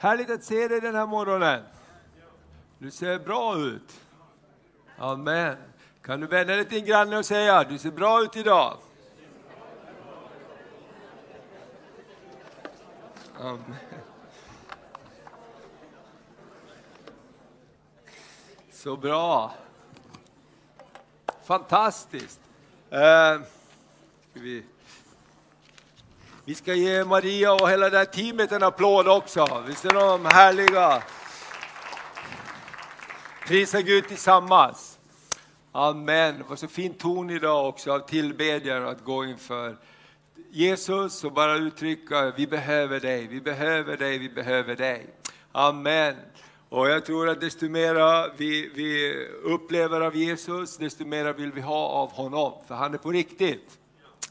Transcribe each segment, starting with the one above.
Härligt att se dig den här morgonen. Du ser bra ut. Amen. Kan du vända dig till din granne och säga, du ser bra ut idag. Amen. Så bra. Fantastiskt. Uh, ska vi vi ska ge Maria och hela det här teamet en applåd också. Visst är de härliga? Prisa Gud tillsammans. Amen. Det var så fin ton idag också av tillbedjan, att gå inför Jesus och bara uttrycka vi behöver dig, vi behöver dig, vi behöver dig. Amen. Och jag tror att desto mera vi, vi upplever av Jesus, desto mera vill vi ha av honom, för han är på riktigt.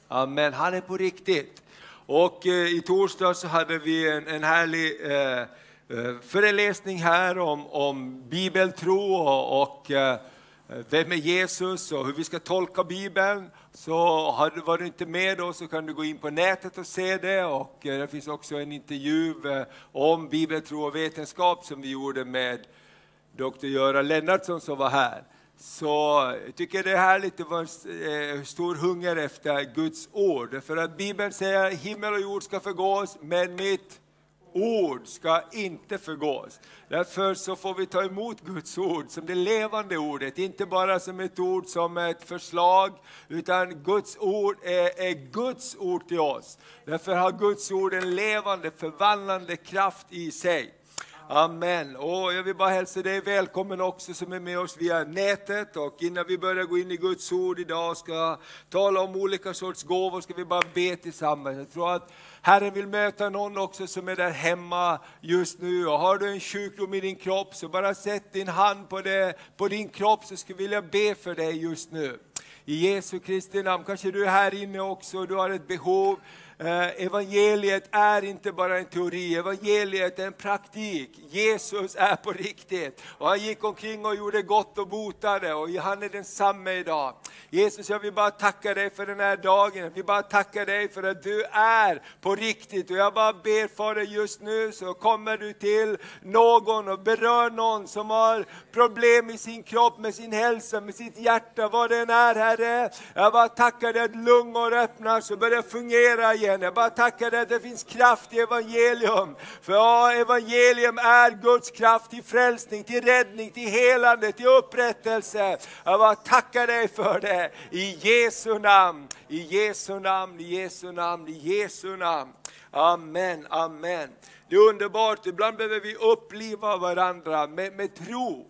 Amen, han är på riktigt. Och eh, i torsdag så hade vi en, en härlig eh, eh, föreläsning här om, om bibeltro och, och eh, vem är Jesus och hur vi ska tolka Bibeln. Så var du inte med då så kan du gå in på nätet och se det och eh, det finns också en intervju eh, om bibeltro och vetenskap som vi gjorde med Dr. Göran Lennartsson som var här. Så jag tycker det är härligt, det var en stor hunger efter Guds ord. För att Bibeln säger himmel och jord ska förgås, men mitt ord ska inte förgås. Därför så får vi ta emot Guds ord som det levande ordet, inte bara som ett ord som ett förslag, utan Guds ord är, är Guds ord till oss. Därför har Guds ord en levande, förvandlande kraft i sig. Amen. Och jag vill bara hälsa dig välkommen också som är med oss via nätet. Och innan vi börjar gå in i Guds ord idag och ska tala om olika sorts gåvor ska vi bara be tillsammans. Jag tror att Herren vill möta någon också som är där hemma just nu. Och har du en sjukdom i din kropp så bara sätt din hand på, det, på din kropp så skulle jag vilja be för dig just nu. I Jesu Kristi namn. Kanske du är här inne också och du har ett behov Eh, evangeliet är inte bara en teori, evangeliet är en praktik. Jesus är på riktigt. Och han gick omkring och gjorde gott och botade och han är densamme idag. Jesus, jag vill bara tacka dig för den här dagen. Jag vill bara tacka dig för att du är på riktigt. Och jag bara ber för dig just nu så kommer du till någon och berör någon som har problem i sin kropp, med sin hälsa, med sitt hjärta, vad det än är Herre. Jag bara tackar dig att lungor öppnas och börjar fungera igen igen. Jag bara tackar dig att det finns kraft i evangelium. För ja, evangelium är Guds kraft till frälsning, till räddning, till helande, till upprättelse. Jag bara tackar dig för det. I Jesu namn, i Jesu namn, i Jesu namn, i Jesu namn. Amen, amen. Det är underbart, ibland behöver vi uppliva varandra med, med tro.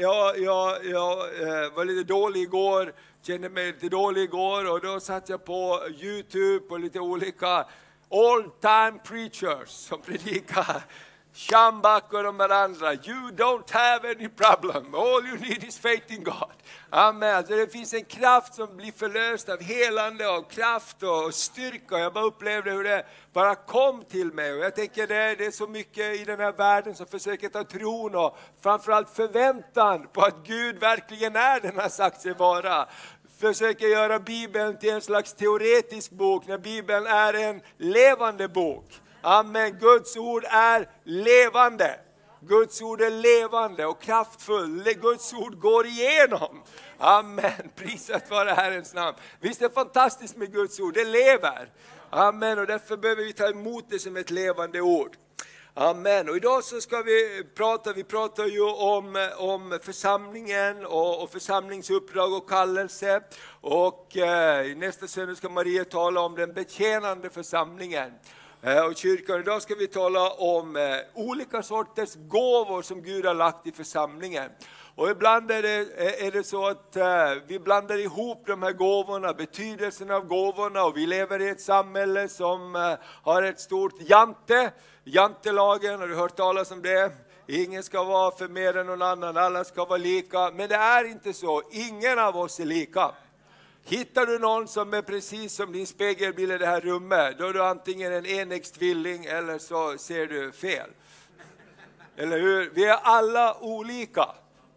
Jag, jag, jag eh, var lite dålig igår, kände mig lite dålig igår och då satt jag på Youtube och lite olika all-time preachers som predikar. Shambak och de andra. You don't have any problem, all you need is faith in God. Amen. Alltså det finns en kraft som blir förlöst av helande och kraft och styrka. Jag bara upplevde hur det bara kom till mig. Och jag tänker det, det är så mycket i den här världen som försöker ta tron och framförallt förväntan på att Gud verkligen är den har sagt sig vara försöker göra Bibeln till en slags teoretisk bok när Bibeln är en levande bok. Amen. Guds ord är levande. Guds ord är levande och kraftfull. Guds ord går igenom. Amen. Prisat vare Herrens namn. Visst är det fantastiskt med Guds ord, det lever. Amen. Och därför behöver vi ta emot det som ett levande ord. Amen. Och idag så ska vi prata, vi pratar ju om, om församlingen och, och församlingsuppdrag och kallelse. Och eh, nästa söndag ska Maria tala om den betjänande församlingen. Eh, och kyrkan. Idag ska vi tala om eh, olika sorters gåvor som Gud har lagt i församlingen. Och ibland är det, eh, är det så att vi blandar ihop de här gåvorna, betydelsen av gåvorna och vi lever i ett samhälle som har ett stort jante. Jantelagen, har du hört talas om det? Ingen ska vara för mer än någon annan, alla ska vara lika. Men det är inte så, ingen av oss är lika. Hittar du någon som är precis som din spegelbild i det här rummet, då är du antingen en enäggstvilling eller så ser du fel. Eller hur? Vi är alla olika.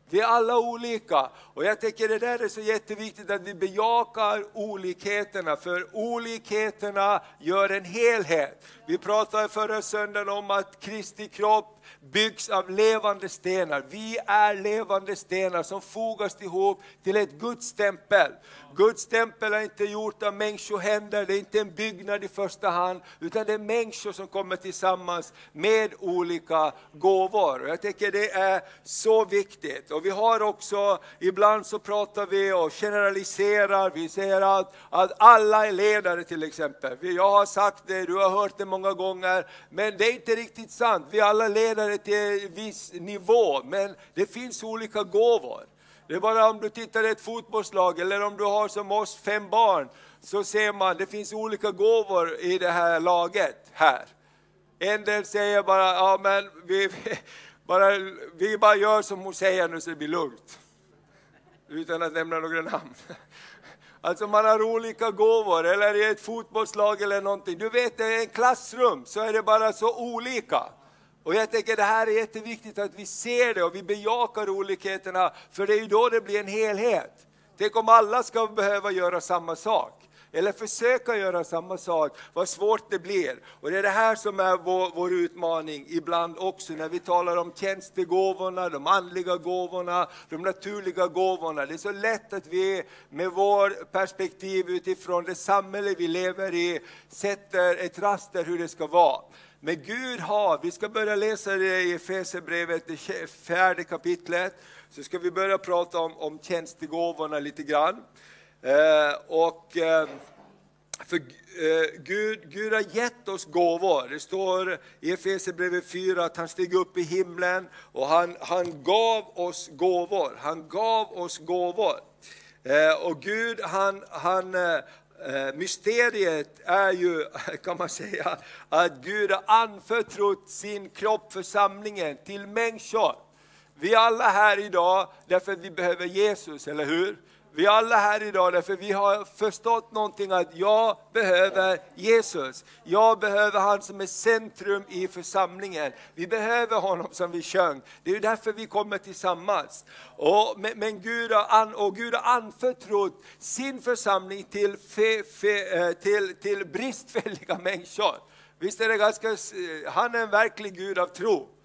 Vi är alla olika. Och jag tycker det där är så jätteviktigt att vi bejakar olikheterna, för olikheterna gör en helhet. Vi pratade förra söndagen om att Kristi kropp byggs av levande stenar. Vi är levande stenar som fogas ihop till ett Guds tempel. Guds tempel är inte gjort av människohänder, det är inte en byggnad i första hand, utan det är människor som kommer tillsammans med olika gåvor. Och jag tycker det är så viktigt. Och vi har också, ibland så pratar vi och generaliserar, vi säger att, att alla är ledare till exempel. Jag har sagt det, du har hört det många gånger, men det är inte riktigt sant. Vi är alla ledare till en viss nivå, men det finns olika gåvor. Det är bara om du tittar i ett fotbollslag eller om du har som oss fem barn, så ser man det finns olika gåvor i det här laget här. En del säger bara, ja men vi, bara, vi bara gör som hon säger nu så det blir lugnt. Utan att nämna några namn. Alltså man har olika gåvor, eller i ett fotbollslag eller någonting. Du vet, i en klassrum så är det bara så olika. Och jag tänker det här är jätteviktigt att vi ser det och vi bejakar olikheterna, för det är ju då det blir en helhet. Tänk om alla ska behöva göra samma sak eller försöka göra samma sak, vad svårt det blir. Och det är det här som är vår, vår utmaning ibland också när vi talar om tjänstegåvorna, de andliga gåvorna, de naturliga gåvorna. Det är så lätt att vi med vår perspektiv utifrån det samhälle vi lever i sätter ett raster hur det ska vara. Men Gud har, vi ska börja läsa det i Efesierbrevet, det fjärde kapitlet, så ska vi börja prata om, om tjänstegåvorna lite grann. Eh, och, eh, för eh, Gud, Gud har gett oss gåvor. Det står i Efesierbrevet 4 att han steg upp i himlen och han, han gav oss gåvor. Han gav oss gåvor. Eh, och Gud han, han, eh, Eh, mysteriet är ju, kan man säga, att Gud har anförtrott sin kropp, församlingen, till människor. Vi är alla här idag därför att vi behöver Jesus, eller hur? Vi är alla här idag därför vi har förstått någonting att jag behöver Jesus. Jag behöver han som är centrum i församlingen. Vi behöver honom som vi sjöng. Det är därför vi kommer tillsammans. Och, men, Gud, har och Gud har anförtrott sin församling till, fe, fe, eh, till, till bristfälliga människor. Visst är det ganska, eh, han är en verklig Gud av tro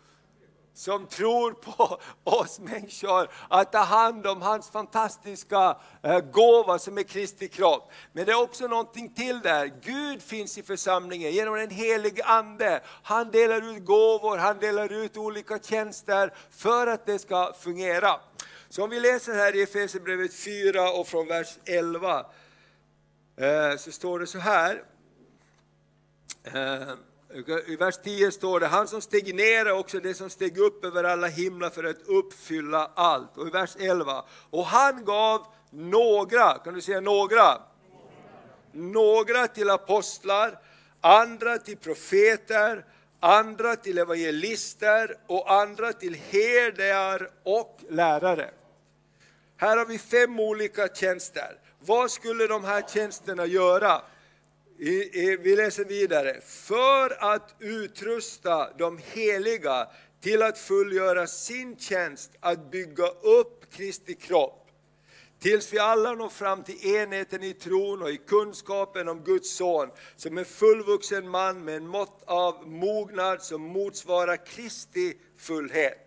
som tror på oss människor, att ta hand om hans fantastiska eh, gåva som är Kristi kropp. Men det är också någonting till där. Gud finns i församlingen genom den helige Ande. Han delar ut gåvor, han delar ut olika tjänster för att det ska fungera. Så om vi läser här i Efesierbrevet 4 och från vers 11 eh, så står det så här. Eh, i vers 10 står det, han som steg ner är också det som steg upp över alla himlar för att uppfylla allt. Och i vers 11, och han gav några, kan du säga några? Några till apostlar, andra till profeter, andra till evangelister och andra till herdar och lärare. Här har vi fem olika tjänster. Vad skulle de här tjänsterna göra? Vi läser vidare. För att utrusta de heliga till att fullgöra sin tjänst att bygga upp Kristi kropp. Tills vi alla når fram till enheten i tron och i kunskapen om Guds son, som en fullvuxen man med en mått av mognad som motsvarar Kristi fullhet.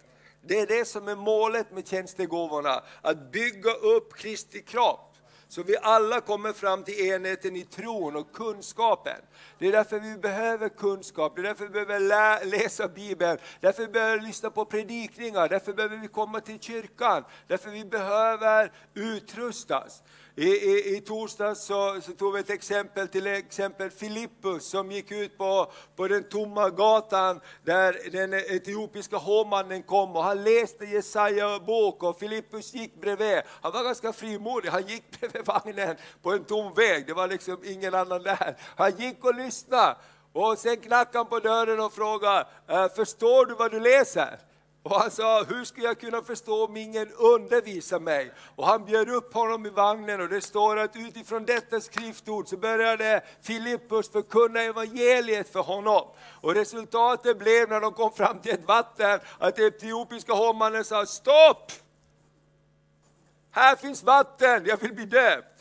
Det är det som är målet med tjänstegåvorna, att bygga upp Kristi kropp. Så vi alla kommer fram till enheten i tron och kunskapen. Det är därför vi behöver kunskap, det är därför vi behöver lä läsa Bibeln, därför vi behöver lyssna på predikningar, därför behöver vi komma till kyrkan, därför vi behöver utrustas. I, i, i torsdags så, så, tog vi ett exempel, till exempel Filippus som gick ut på, på den tomma gatan där den etiopiska hovmannen kom och han läste Jesaja bok och Filippus gick bredvid. Han var ganska frimodig, han gick bredvid vagnen på en tom väg, det var liksom ingen annan där. Han gick och lyssnade och sen knackade han på dörren och frågade, äh, förstår du vad du läser? Och han sa, hur ska jag kunna förstå om ingen undervisar mig? Och han bjöd upp honom i vagnen och det står att utifrån detta skriftord så började Filippus förkunna evangeliet för honom. Och resultatet blev när de kom fram till ett vatten att den etiopiska hovmannen sa, stopp! här finns vatten, jag vill bli döpt.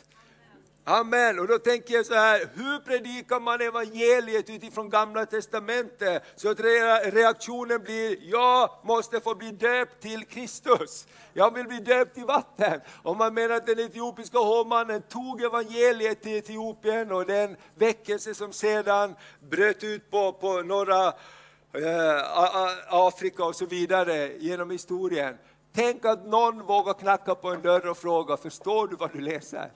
Amen. Och då tänker jag så här, hur predikar man evangeliet utifrån gamla testamentet? Så att reaktionen blir, jag måste få bli döpt till Kristus. Jag vill bli döpt i vatten. Om man menar att den etiopiska hovmannen tog evangeliet till Etiopien och den väckelse som sedan bröt ut på, på norra eh, Afrika och så vidare genom historien. Tänk att någon vågar knacka på en dörr och fråga, förstår du vad du läser?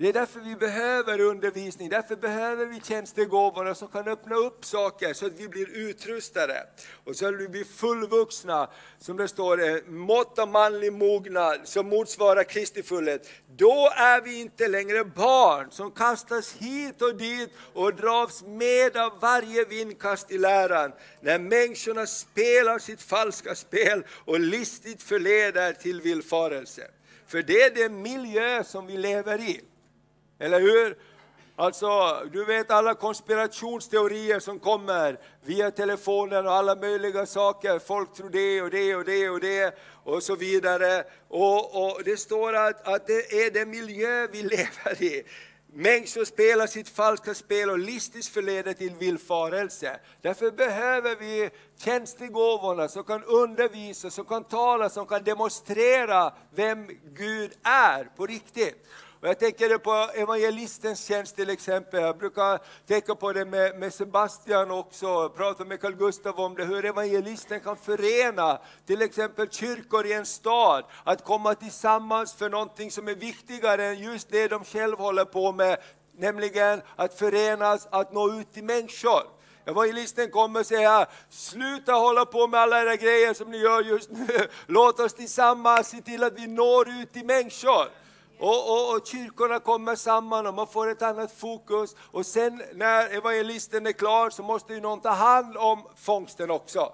Det är därför vi behöver undervisning, därför behöver vi tjänstegåvorna som kan öppna upp saker så att vi blir utrustade. Och så att vi blir fullvuxna, som det står, eh, mått av manlig mognad som motsvarar Kristi fullhet. Då är vi inte längre barn som kastas hit och dit och dras med av varje vindkast i läran. När människorna spelar sitt falska spel och listigt förleder till villfarelse. För det är den miljö som vi lever i. Eller hur? Alltså, du vet alla konspirationsteorier som kommer via telefonen och alla möjliga saker. Folk tror det och det och det och det och så vidare. Och, och det står att, att det är den miljö vi lever i. Människor spelar sitt falska spel och listigt förleder till villfarelse. Därför behöver vi tjänstegåvorna som kan undervisa, som kan tala, som kan demonstrera vem Gud är på riktigt. Och jag tänker på evangelistens tjänst till exempel. Jag brukar tänka på det med, med Sebastian också, prata med Carl Gustav om det, hur evangelisten kan förena till exempel kyrkor i en stad, att komma tillsammans för någonting som är viktigare än just det de själva håller på med, nämligen att förenas, att nå ut till människor. Evangelisten kommer säga, sluta hålla på med alla era grejer som ni gör just nu. Låt oss tillsammans se till att vi når ut till människor. Och, och, och, kyrkorna kommer samman och man får ett annat fokus. Och sen när evangelisten är klar så måste ju någon ta hand om fångsten också.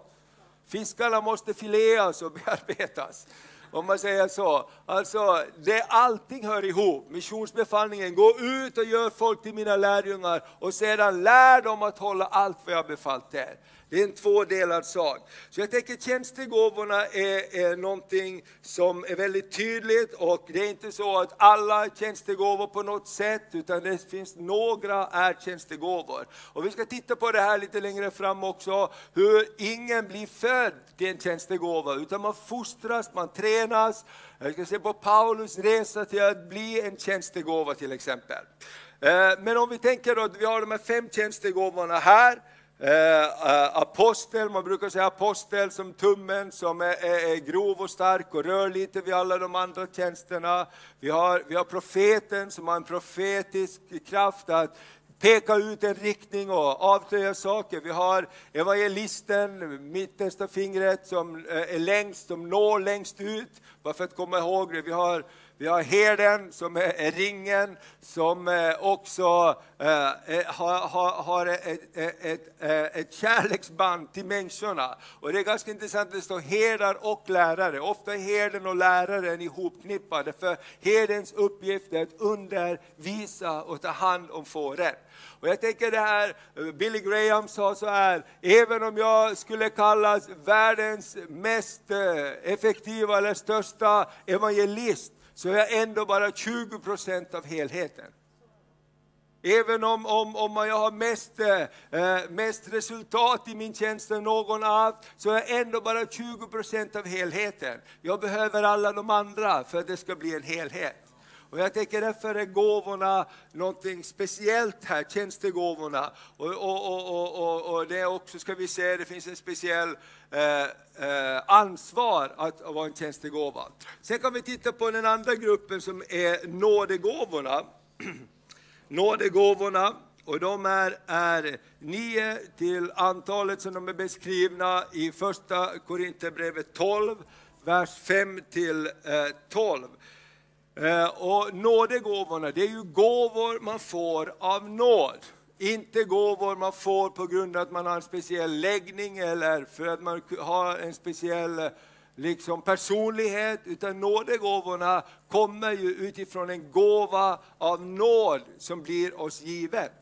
Fiskarna måste fileas och bearbetas. Om man säger så. Alltså, det, allting hör ihop. Missionsbefallningen, gå ut och gör folk till mina lärjungar och sedan lär dem att hålla allt vad jag befallt er. Det är en tvådelad sak. Så jag tänker tjänstegåvorna är, är någonting som är väldigt tydligt och det är inte så att alla tjänstegåvor på något sätt, utan det finns några är tjänstegåvor. Och vi ska titta på det här lite längre fram också, hur ingen blir född till en tjänstegåva, utan man fostras, man tränas. Jag ska se på Paulus resa till att bli en tjänstegåva till exempel. Eh, men om vi tänker att vi har de här fem tjänstegåvorna här, Eh, eh, apostel, man brukar säga apostel som tummen som är, är, är, grov och stark och rör lite vid alla de andra tjänsterna. Vi har, vi har profeten som har en profetisk kraft att peka ut en riktning och avslöja saker. Vi har evangelisten, mittersta fingret som eh, är längst, som når längst ut, bara för att komma ihåg det. Vi har vi har herden som är ringen, som eh, också eh, eh, har, har ett, ett, ett kärleksband till människorna. Och det är ganska intressant att det står herdar och lärare. Ofta är herden och läraren ihopknippade, för herdens uppgift är att undervisa och ta hand om fåren. Och jag tänker det här, Billy Graham sa så här, även om jag skulle kallas världens mest effektiva eller största evangelist, så är jag ändå bara 20 procent av helheten. Även om, om, om jag har mest, eh, eh, mest resultat i min tjänst än någon av, så är jag ändå bara 20 procent av helheten. Jag behöver alla de andra för att det ska bli en helhet. Och jag tänker därför är gåvorna någonting speciellt här, tjänstegåvorna. Och, och, och, och, och det också, ska vi se, det finns en speciell eh, eh, ansvar att, att vara en tjänstegåva. Sen kan vi titta på den andra gruppen som är nådegåvorna. nådegåvorna. Och de är, är nio till antalet som de är beskrivna i första Korinthierbrevet 12, vers 5 till eh, 12. Eh, och nådegåvorna, det är ju gåvor man får av nåd. Inte gåvor man får på grund av att man har en speciell läggning eller för att man har en speciell eh, liksom, personlighet, utan nådegåvorna kommer ju utifrån en gåva av nåd som blir oss givet.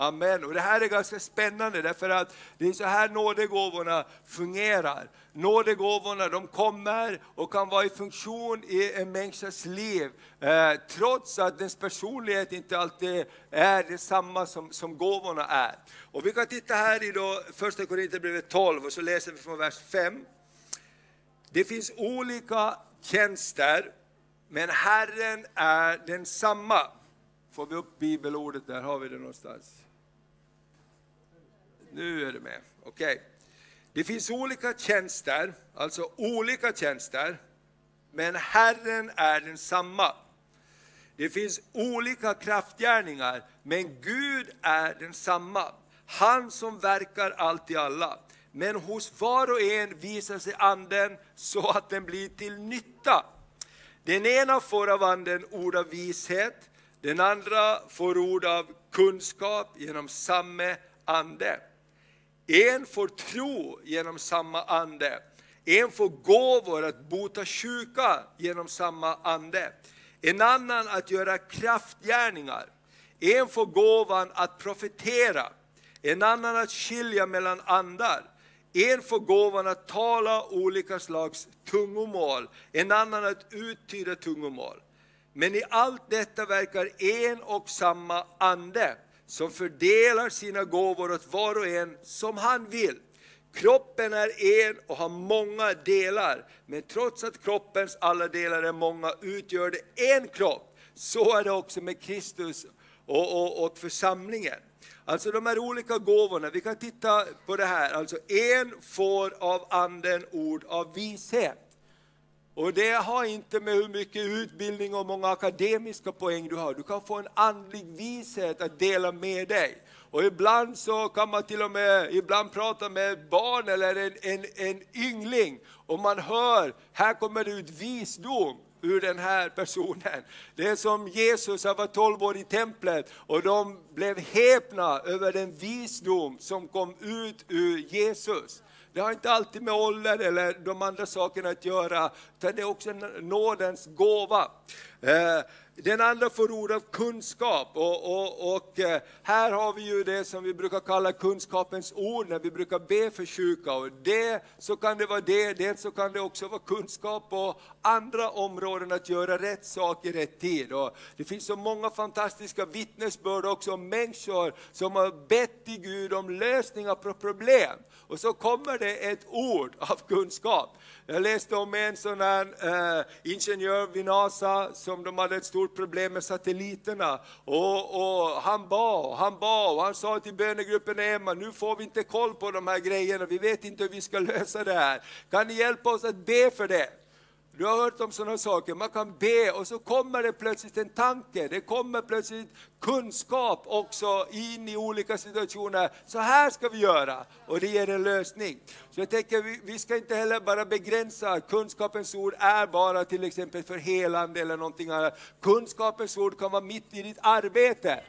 Amen. Och det här är ganska spännande därför att det är så här nådegåvorna fungerar. Nådegåvorna de kommer och kan vara i funktion i en människas liv, eh, trots att dess personlighet inte alltid är detsamma som, som gåvorna är. Och vi kan titta här i då, första Korinthierbrevet 12 och så läser vi från vers 5. Det finns olika tjänster, men Herren är densamma. Får vi upp bibelordet där, har vi det någonstans? Nu är du med, okej. Okay. Det finns olika tjänster, alltså olika tjänster, men Herren är densamma. Det finns olika kraftgärningar, men Gud är densamma. Han som verkar allt i alla. Men hos var och en visar sig anden så att den blir till nytta. Den ena får av anden ord av vishet, den andra får ord av kunskap genom samma ande. En får tro genom samma ande. En får gåvor att bota sjuka genom samma ande. En annan att göra kraftgärningar. En får gåvan att profetera. En annan att skilja mellan andar. En får gåvan att tala olika slags tungomål, en annan att uttyda tungomål. Men i allt detta verkar en och samma ande som fördelar sina gåvor åt var och en som han vill. Kroppen är en och har många delar, men trots att kroppens alla delar är många utgör det en kropp. Så är det också med Kristus och, och, och församlingen. Alltså de här olika gåvorna, vi kan titta på det här. Alltså en får av anden ord av vishet. Och det har inte med hur mycket utbildning och många akademiska poäng du har. Du kan få en andlig vishet att dela med dig. Och ibland så kan man till och med ibland prata med ett barn eller en, en, en yngling och man hör, här kommer det ut visdom ur den här personen. Det är som Jesus, han var 12 år i templet och de blev häpna över den visdom som kom ut ur Jesus. Det har inte alltid med ålder eller de andra sakerna att göra, utan det är också en nådens gåva. Eh, den andra får ord av kunskap och, och, och, eh, här har vi ju det som vi brukar kalla kunskapens ord när vi brukar be för sjuka. Och det så kan det vara det, det så kan det också vara kunskap på andra områden att göra rätt sak i rätt tid. Och det finns så många fantastiska vittnesbörd också om människor som har bett till Gud om lösningar på problem. Och så kommer det ett ord av kunskap. Jag läste om en sån här eh, ingenjör vid NASA som de hade ett stort problem med satelliterna. Och, och han bad, han bad och han sa till bönegruppen Emma, nu får vi inte koll på de här grejerna, vi vet inte hur vi ska lösa det här. Kan ni hjälpa oss att be för det? Du har hört om sådana saker, man kan be och så kommer det plötsligt en tanke, det kommer plötsligt kunskap också in i olika situationer. Så här ska vi göra och det ger en lösning. Så jag tänker vi, vi ska inte heller bara begränsa, kunskapens ord är bara till exempel för helande eller någonting annat. Kunskapens ord kan vara mitt i ditt arbete.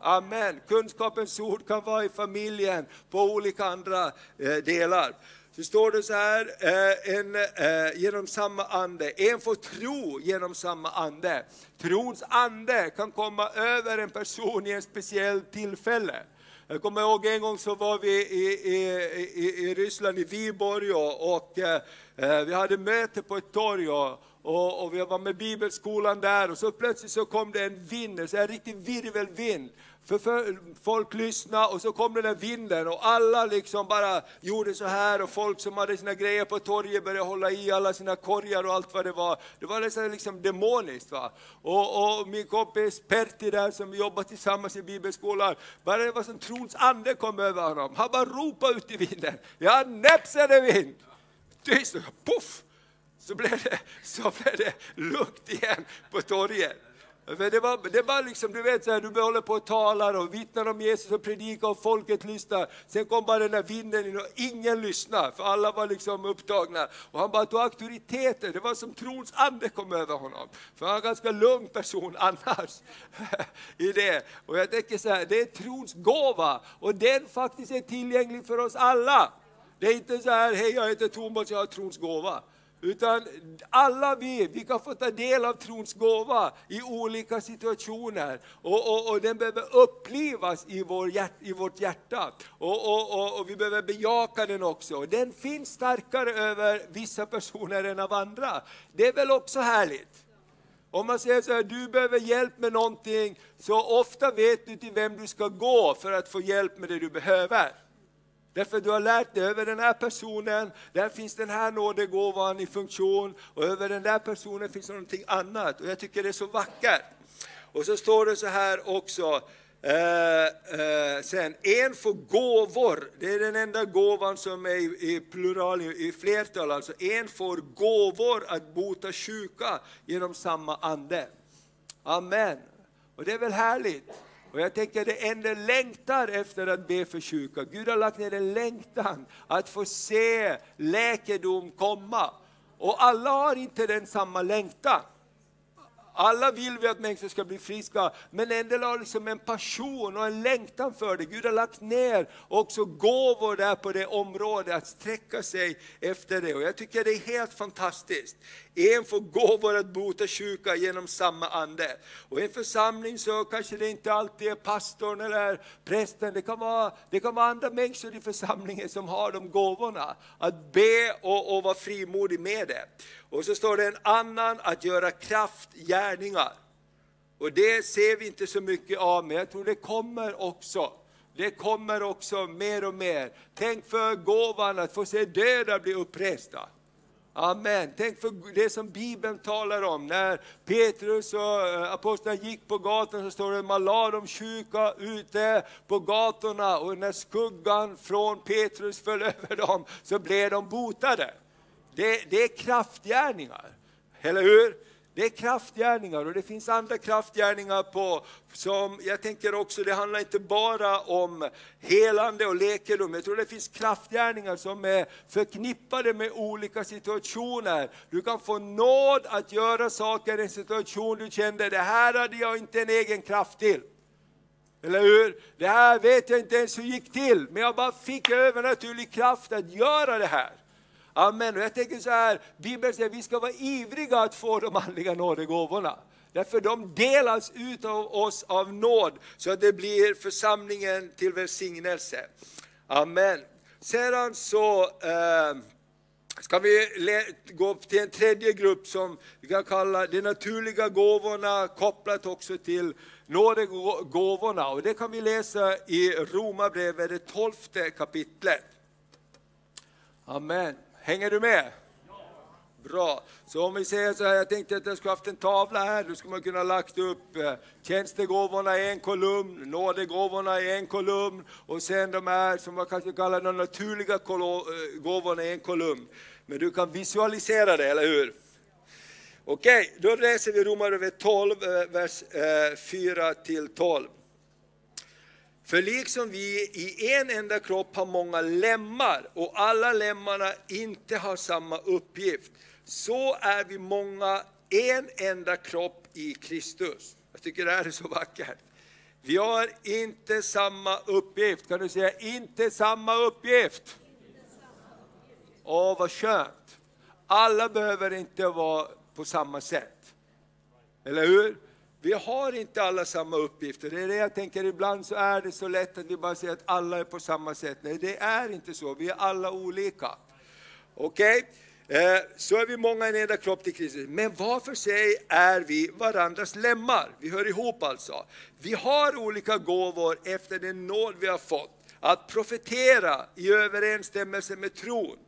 Amen. Kunskapens ord kan vara i familjen, på olika andra eh, delar så står det så här, eh, en, eh, genom samma ande. En får tro genom samma ande. Trons ande kan komma över en person i en speciell tillfälle. Jag kommer ihåg en gång så var vi i, i, i, i Ryssland, i Viborg, och, och eh, eh vi hade möte på ett torg. Och, och, och, vi var med bibelskolan där och så plötsligt så kom det en vind, en riktig virvelvind. För, för folk lyssnade och så kom den där vinden och alla liksom bara gjorde så här och folk som hade sina grejer på torget började hålla i alla sina korgar och allt vad det var. Det var nästan liksom demoniskt. Va? Och, och min kompis Pertti där som jobbar tillsammans i bibelskolan, bara det var som trons ande kom över honom. Han bara ropade ut i vinden, ja näpsade vind! Tyst, puff! Så blev, det, så blev det lugnt igen på torget. För det var, det var liksom, du vet, så här, du håller på och talar och vittnar om Jesus och predikar och folket lyssnar. Sen kom bara den där vinden in och ingen lyssnade, för alla var liksom upptagna. Och han bara tog auktoriteter, det var som trons ande kom över honom. För han var en ganska lugn person annars. i det. Och jag tänker så här, det är trons gåva och den faktiskt är tillgänglig för oss alla. Det är inte så här, hej jag heter Thomas, jag har trons gåva. Utan alla vi, vi kan få ta del av trons gåva i olika situationer. Och, och, och den behöver upplivas i, vår hjärt, i vårt hjärta. Och, och, och, vi behöver bejaka den också. Den finns starkare över vissa personer än av andra. Det är väl också härligt? Om man säger så här, du behöver hjälp med någonting, så ofta vet du till vem du ska gå för att få hjälp med det du behöver. Därför du har lärt dig över den här personen, där finns den här nådegåvan i funktion och över den där personen finns någonting annat. Och jag tycker det är så vackert. Och så står det så här också, eh, eh, sen, en får gåvor, det är den enda gåvan som är i, i plural, i, flertal, alltså en får gåvor att bota sjuka genom samma ande. Amen. Och det är väl härligt? Och jag tänker det enda längtar efter att be för sjuka. Gud har lagt ner en längtan att få se läkedom komma. Och alla har inte den samma längtan. Alla vill vi att människor ska bli friska, men en del har liksom en passion och en längtan för det. Gud har lagt ner också gåvor där på det området, att sträcka sig efter det. Och jag tycker det är helt fantastiskt. En får gåvor att bota sjuka genom samma ande. Och i en församling så kanske det inte alltid är pastorn eller prästen, det kan vara, det kan vara andra människor i församlingen som har de gåvorna. Att be och, och vara frimodig med det. Och så står det en annan att göra kraftgärningar. Och det ser vi inte så mycket av, men jag tror det kommer också. Det kommer också mer och mer. Tänk för gåvan att få se döda bli uppresta. Amen. Tänk för det som Bibeln talar om. När Petrus och eh, apostlarna gick på gatan så står det att man de sjuka ute på gatorna och när skuggan från Petrus föll över dem så blev de botade. Det, det är kraftgärningar, eller hur? Det är kraftgärningar och det finns andra kraftgärningar på, som jag tänker också, det handlar inte bara om helande och läkedom. Jag tror det finns kraftgärningar som är förknippade med olika situationer. Du kan få nåd att göra saker i en situation du kände, det här hade jag inte en egen kraft till. Eller hur? Det här vet jag inte ens hur det gick till, men jag bara fick övernaturlig kraft att göra det här. Amen. Och jag tänker så här, Bibeln säger att vi ska vara ivriga att få de andliga nådegåvorna. Därför de delas ut av oss av nåd, så att det blir församlingen till välsignelse. Amen. Sedan så eh, ska vi gå till en tredje grupp som vi kan kalla de naturliga gåvorna, kopplat också till nådegåvorna. Och det kan vi läsa i Romarbrevet, det tolfte kapitlet. Amen. Hänger du med? Bra. Så om vi säger så här, jag tänkte att jag skulle haft en tavla här, då skulle man kunna lagt upp eh, tjänstegåvorna i en kolumn, nådegåvorna i en kolumn och sen de här som man kanske kallar de naturliga eh, gåvorna i en kolumn. Men du kan visualisera det, eller hur? Okej, då läser vi Romarbrevet 12, vers eh, 4 till 12. För liksom vi i en enda kropp har många lemmar och alla lemmarna inte har samma uppgift, så är vi många en enda kropp i Kristus. Jag tycker det här är så vackert. Vi har inte samma uppgift. Kan du säga inte samma uppgift? Åh, vad skönt. Alla behöver inte vara på samma sätt. Eller hur? Vi har inte alla samma uppgifter. Det är det jag tänker, ibland så är det så lätt att vi bara säger att alla är på samma sätt. Nej, det är inte så. Vi är alla olika. Okej? Okay? Så är vi många i en enda kropp till Kristus. Men var för sig är vi varandras lemmar. Vi hör ihop alltså. Vi har olika gåvor efter den nåd vi har fått. Att profetera i överensstämmelse med tron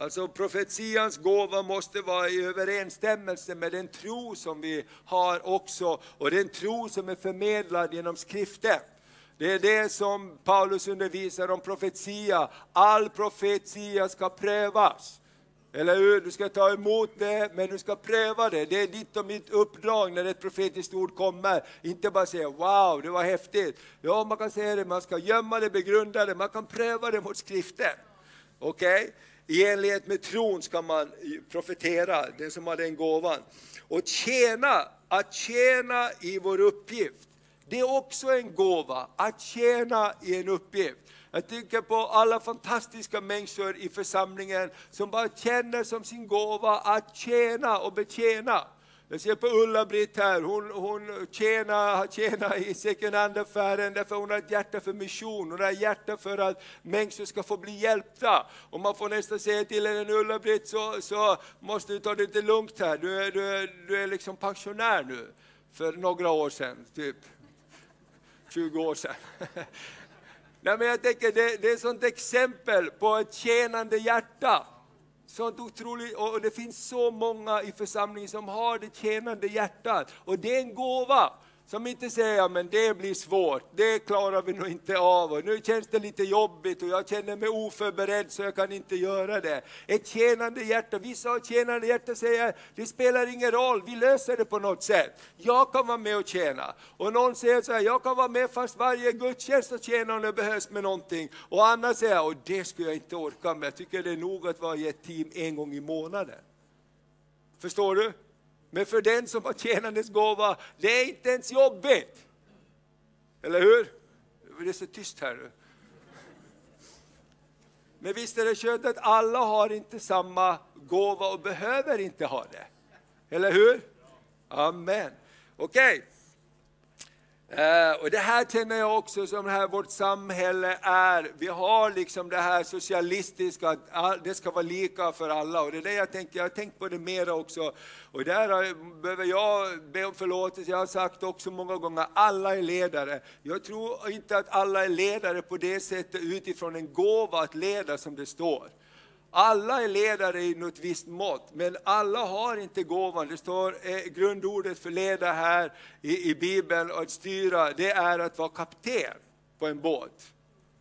Alltså profetians gåva måste vara i överensstämmelse med den tro som vi har också, och den tro som är förmedlad genom skriften. Det är det som Paulus undervisar om profetia. All profetia ska prövas. Eller hur? Du ska ta emot det, men du ska pröva det. Det är ditt och mitt uppdrag när ett profetiskt ord kommer. Inte bara säga wow, det var häftigt. Ja, man kan säga det, man ska gömma det, begrunda det, man kan pröva det mot skriften. Okej? Okay? I enlighet med tron ska man profetera, den som har den gåvan. Och tjäna, att tjäna i vår uppgift, det är också en gåva, att tjäna i en uppgift. Jag tänker på alla fantastiska människor i församlingen som bara känner som sin gåva att tjäna och betjäna. Jag ser på Ulla-Britt här, hon, hon tjänar, tjänar i second hand-affären därför hon har ett hjärta för mission, hon har ett hjärta för att människor ska få bli hjälpta. Och man får nästan säga till henne, Ulla-Britt så, så måste du ta det lite lugnt här, du är, du är, du är liksom pensionär nu. För några år sedan, typ 20 år sedan. Nej, men jag tänker, det, det är ett sånt exempel på ett tjänande hjärta. Sånt otroligt, och det finns så många i församlingen som har det tjänande hjärtat. Och det är en gåva. Som inte säger, att men det blir svårt, det klarar vi nog inte av, och nu känns det lite jobbigt och jag känner mig oförberedd så jag kan inte göra det. Ett tjänande hjärta, vissa har tjänande hjärta säger, det spelar ingen roll, vi löser det på något sätt. Jag kan vara med och tjäna. Och någon säger så här, jag kan vara med fast varje gudstjänst och tjäna om det behövs med någonting. Och andra säger, och det skulle jag inte orka med, jag tycker det är nog att vara i ett team en gång i månaden. Förstår du? Men för den som har tjänandets gåva, det är inte ens jobbigt. Eller hur? Det är så tyst här nu. Men visst är det skönt att alla har inte samma gåva och behöver inte ha det. Eller hur? Amen. Okej. Okay. Eh, och det här känner jag också som det här vårt samhälle är. Vi har liksom det här socialistiska, att det ska vara lika för alla. Och det är det jag tänker, jag har tänkt på det mera också. Och där behöver jag be om förlåtelse, jag har sagt också många gånger, alla är ledare. Jag tror inte att alla är ledare på det sättet utifrån en gåva att leda som det står. Alla är ledare i något visst mått, men alla har inte gåvan. Det står eh, grundordet för leda här i, i Bibeln, och att styra, det är att vara kapten på en båt,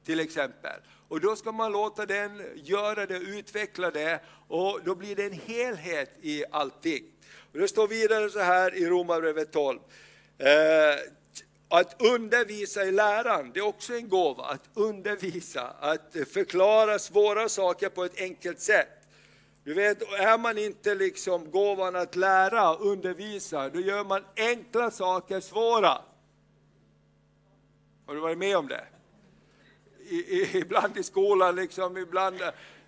till exempel. Och då ska man låta den göra det, utveckla det, och då blir det en helhet i allting. Och det står vidare så här i Romarbrevet 12. Eh, att undervisa i läran, det är också en gåva. Att undervisa, att förklara svåra saker på ett enkelt sätt. Du vet, är man inte liksom gåvan att lära, och undervisa, då gör man enkla saker svåra. Har du varit med om det? I, i, ibland i skolan, liksom, ibland,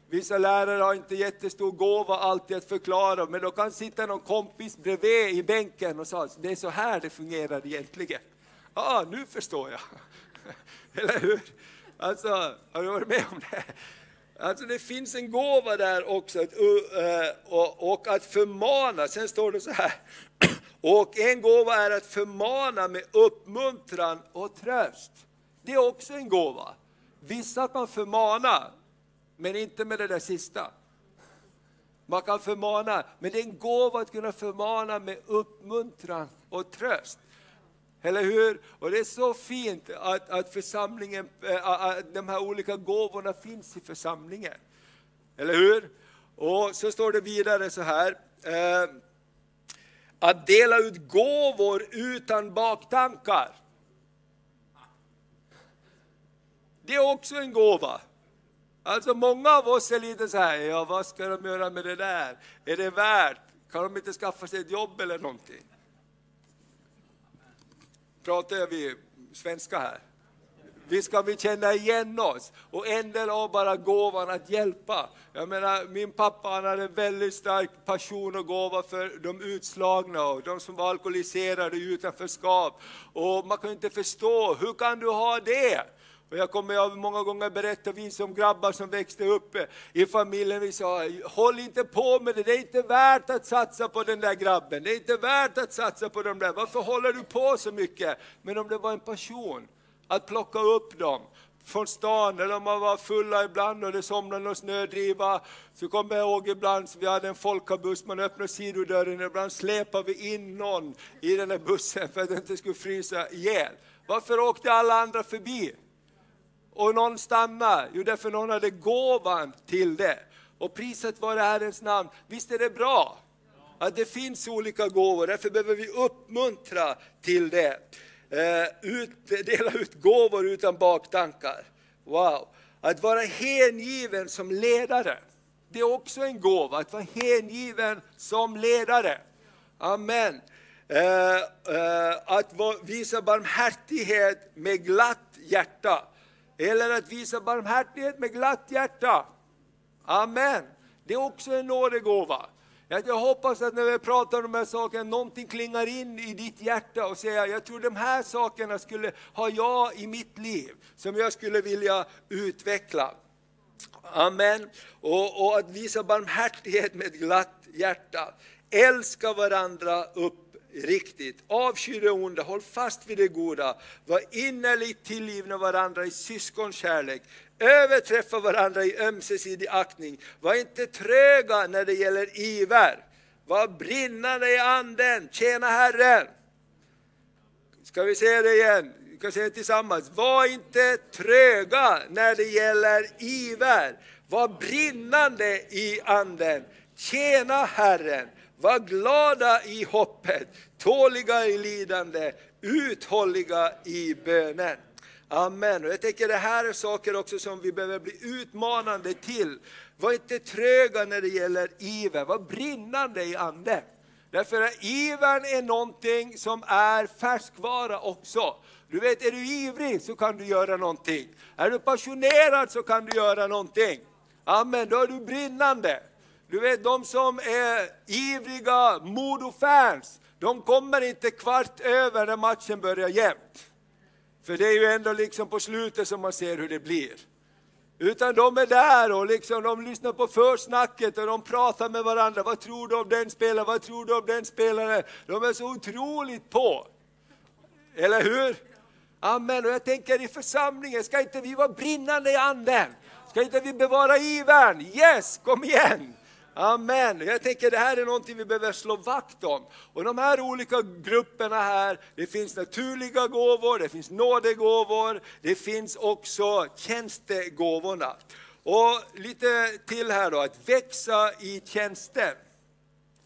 vissa lärare har inte jättestor gåva alltid att förklara, men då kan sitta någon kompis bredvid i bänken och säga, det är så här det fungerar egentligen ah, nu förstår jag. Eller hur? Alltså, har du varit med om det? Alltså det finns en gåva där också, att, uh, eh, och, och att förmana, sen står det så här, och en gåva är att förmana med uppmuntran och tröst. Det är också en gåva. Vissa kan förmana, men inte med det där sista. Man kan förmana, men det är en gåva att kunna förmana med uppmuntran och tröst. Eller hur? Och det är så fint att, att församlingen, eh, att de här olika gåvorna finns i församlingen. Eller hur? Och så står det vidare så här. Eh, att dela ut gåvor utan baktankar. Det är också en gåva. Alltså många av oss är lite så här, ja vad ska de göra med det där? Är det värt? Kan de inte skaffa sig ett jobb eller någonting? Pratar vi svenska här. Visst ska vi känna igen oss och en del av bara gåvan att hjälpa. Jag menar, min pappa han hade väldigt stark passion och gåva för de utslagna och de som var alkoholiserade i utanförskap. Och man kan inte förstå, hur kan du ha det? Och jag kommer jag många gånger berätta, vi som grabbar som växte upp i familjen, vi sa, håll inte på med det, det är inte värt att satsa på den där grabben, det är inte värt att satsa på de där, varför håller du på så mycket? Men om det var en passion, att plocka upp dem från stan, eller om man var fulla ibland och det somnade någon snödriva, så kommer jag ihåg ibland, så vi hade en folkabuss, man öppnade sidodörren, ibland släpade vi in någon i den där bussen för att den inte skulle frysa ihjäl. Varför åkte alla andra förbi? Och någon stannar? Jo, därför någon hade gåvan till det. Och priset var Herrens namn. Visst är det bra att det finns olika gåvor, därför behöver vi uppmuntra till det. Eh, ut, dela ut gåvor utan baktankar. Wow! Att vara hängiven som ledare, det är också en gåva, att vara hängiven som ledare. Amen. Eh, eh, att visa barmhärtighet med glatt hjärta. Eller att visa barmhärtighet med glatt hjärta. Amen. Det är också en nådegåva. Jag hoppas att när vi pratar om de här sakerna, någonting klingar in i ditt hjärta och säger, jag tror de här sakerna skulle ha jag i mitt liv, som jag skulle vilja utveckla. Amen. Och, och att visa barmhärtighet med glatt hjärta. Älska varandra upp riktigt, Avsky det onda, håll fast vid det goda. Var innerligt tillgivna varandra i syskonkärlek. Överträffa varandra i ömsesidig aktning. Var inte tröga när det gäller iver. Var brinnande i anden, tjäna Herren. Ska vi säga det igen? Vi kan säga det tillsammans. Var inte tröga när det gäller iver. Var brinnande i anden. Tjäna Herren. Var glada i hoppet, tåliga i lidande, uthålliga i bönen. Amen. Och jag tänker det här är saker också som vi behöver bli utmanande till. Var inte tröga när det gäller iver, var brinnande i anden. Därför att ivern är någonting som är färskvara också. Du vet, är du ivrig så kan du göra någonting. Är du passionerad så kan du göra någonting. Amen, då är du brinnande. Du vet, de som är ivriga Modo-fans, de kommer inte kvart över när matchen börjar jämnt. För det är ju ändå liksom på slutet som man ser hur det blir. Utan de är där och liksom, de lyssnar på försnacket och de pratar med varandra. Vad tror du om den spelaren? Vad tror du om den spelaren? De är så otroligt på. Eller hur? Amen. Och jag tänker i församlingen, ska inte vi vara brinnande i anden? Ska inte vi bevara ivern? Yes, kom igen! Amen. Jag tänker det här är någonting vi behöver slå vakt om. Och de här olika grupperna här, det finns naturliga gåvor, det finns nådegåvor, det finns också tjänstegåvorna. Och lite till här då, att växa i tjänsten.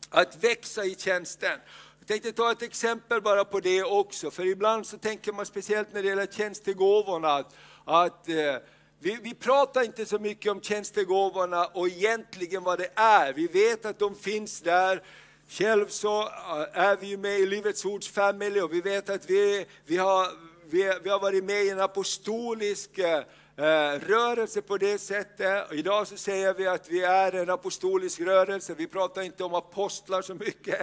Att växa i tjänsten. Jag tänkte ta ett exempel bara på det också, för ibland så tänker man speciellt när det gäller tjänstegåvorna att, att eh, vi, vi, pratar inte så mycket om tjänstegåvorna och egentligen vad det är. Vi vet att de finns där. Själv så äh, är vi med i Livets Ords family och vi vet att vi, vi, har, vi, vi har varit med i en apostolisk äh, rörelse på det sättet. Idag så säger vi att vi är en apostolisk rörelse. Vi pratar inte om apostlar så mycket,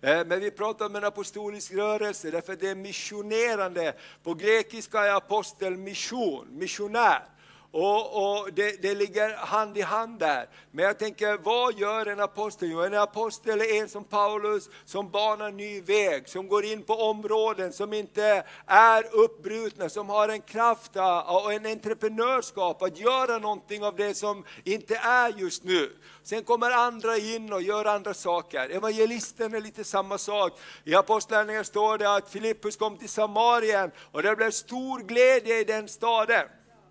äh, men vi pratar om en apostolisk rörelse därför det är missionerande. På grekiska är apostel mission, missionär. Och, och det, det, ligger hand i hand där. Men jag tänker, vad gör en apostel? Jo, en apostel är en som Paulus, som banar ny väg, som går in på områden som inte är uppbrutna, som har en kraft och en entreprenörskap att göra någonting av det som inte är just nu. Sen kommer andra in och gör andra saker. Evangelisten är lite samma sak. I Apostlagärningarna står det att Filippus kom till Samarien och det blev stor glädje i den staden.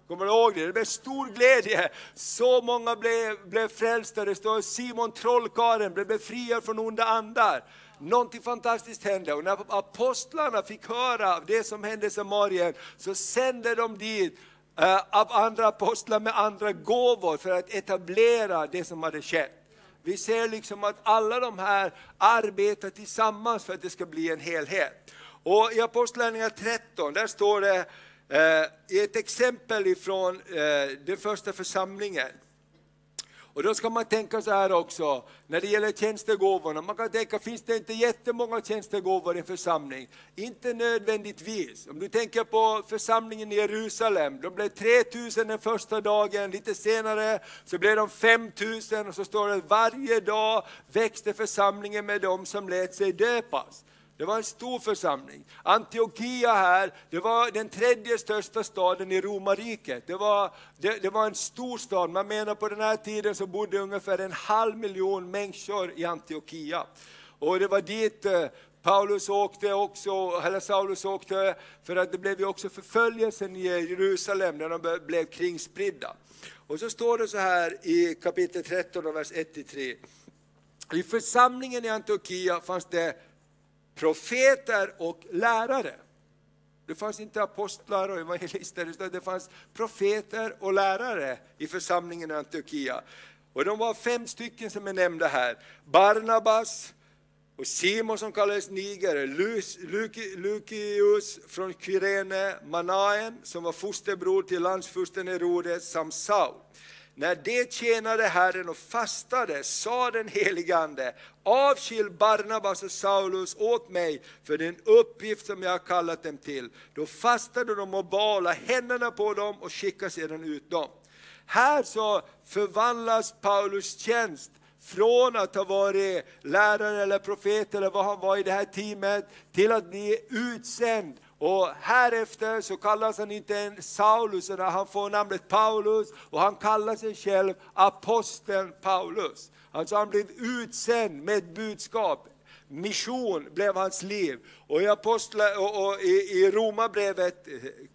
Kommer du ihåg det? Det blev stor glädje. Så många blev, blev frälsta. Det står Simon trollkaren blev befriad från onda andar. Någonting fantastiskt hände och när apostlarna fick höra av det som hände i Samarien så sände de dit uh, andra apostlar med andra gåvor för att etablera det som hade skett. Vi ser liksom att alla de här arbetar tillsammans för att det ska bli en helhet. Och i Apostlagärningarna 13, där står det Eh, ett exempel ifrån eh, den första församlingen. Och då ska man tänka så här också, när det gäller tjänstegåvorna, man kan tänka, finns det inte jättemånga tjänstegåvor i en församling? Inte nödvändigtvis. Om du tänker på församlingen i Jerusalem, de blev 3000 den första dagen, lite senare så blev de 5000 och så står det varje dag växte församlingen med dem som lät sig döpas. Det var en stor församling. Antiochia här, det var den tredje största staden i romarriket. Det var, det, det, var en stor stad, man menar på den här tiden så bodde ungefär en halv miljon människor i Antiochia. Och det var dit eh, Paulus åkte också, eller Saulus åkte, för att det blev ju också förföljelsen i Jerusalem när de blev kringspridda. Och så står det så här i kapitel 13, vers 1-3. I församlingen i Antiochia fanns det profeter och lärare. Det fanns inte apostlar och evangelister, utan det fanns profeter och lärare i församlingen i Antiochia. Och de var fem stycken som är nämnda här. Barnabas, Och Simon som kallades Niger, Lukius från Kyrene, Manaen som var fosterbror till landsfursten Herodes samt Saul. När de tjänade Herren och fastade sa den helige Ande, avskilj Barnabas och Saulus åt mig för den uppgift som jag har kallat dem till. Då fastade de och bala händerna på dem och skickade sedan ut dem. Här så förvandlas Paulus tjänst från att ha varit lärare eller profet eller vad han var i det här teamet till att bli utsänd. Och härefter så kallas han inte en Saulus utan han får namnet Paulus och han kallar sig själv aposteln Paulus. Alltså han blev utsänd med ett budskap. Mission blev hans liv. Och i, apostla, och, och i, i Romarbrevet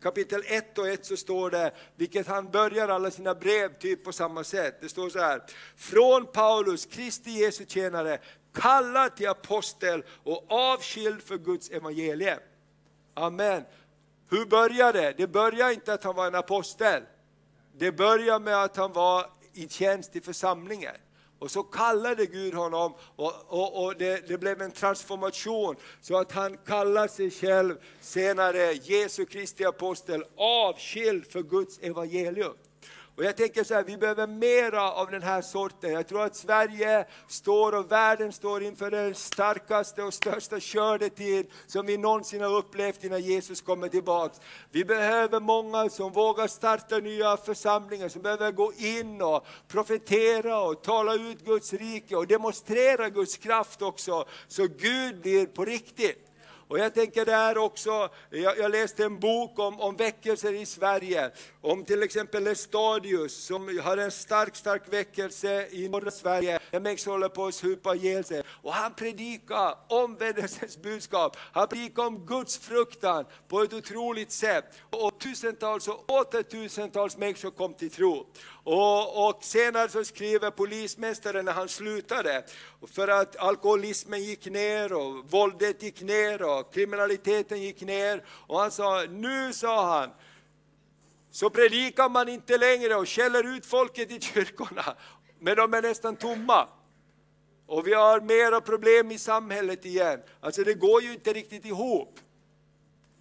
kapitel 1 och 1 så står det, vilket han börjar alla sina brev typ på samma sätt. Det står så här, från Paulus, Kristi Jesu tjänare, kallad till apostel och avskild för Guds evangelium. Amen. Hur började det? Det började inte att han var en apostel. Det började med att han var i tjänst i församlingen. Och så kallade Gud honom och, och, och det, det, blev en transformation så att han kallar sig själv senare Jesu Kristi apostel avskild för Guds evangelium. Och jag tänker så här, vi behöver mera av den här sorten. Jag tror att Sverige står och världen står inför den starkaste och största skördetid som vi någonsin har upplevt innan Jesus kommer tillbaks. Vi behöver många som vågar starta nya församlingar, som behöver gå in och profetera och tala ut Guds rike och demonstrera Guds kraft också, så Gud blir på riktigt. Och jag tänker där också, jag, jag, läste en bok om, om väckelser i Sverige, om till exempel Estadius som har en stark, stark väckelse i norra Sverige, där människor håller på att supa ihjäl sig. Och han predikar omvändelsens budskap, han predikar om Guds fruktan på ett otroligt sätt. Och tusentals och åter tusentals människor kom till tro. Och, och senare så alltså skriver polismästaren när han slutade, för att alkoholismen gick ner och våldet gick ner och kriminaliteten gick ner. Och han sa, nu sa han, så predikar man inte längre och skäller ut folket i kyrkorna, men de är nästan tomma. Och vi har mera problem i samhället igen. Alltså det går ju inte riktigt ihop.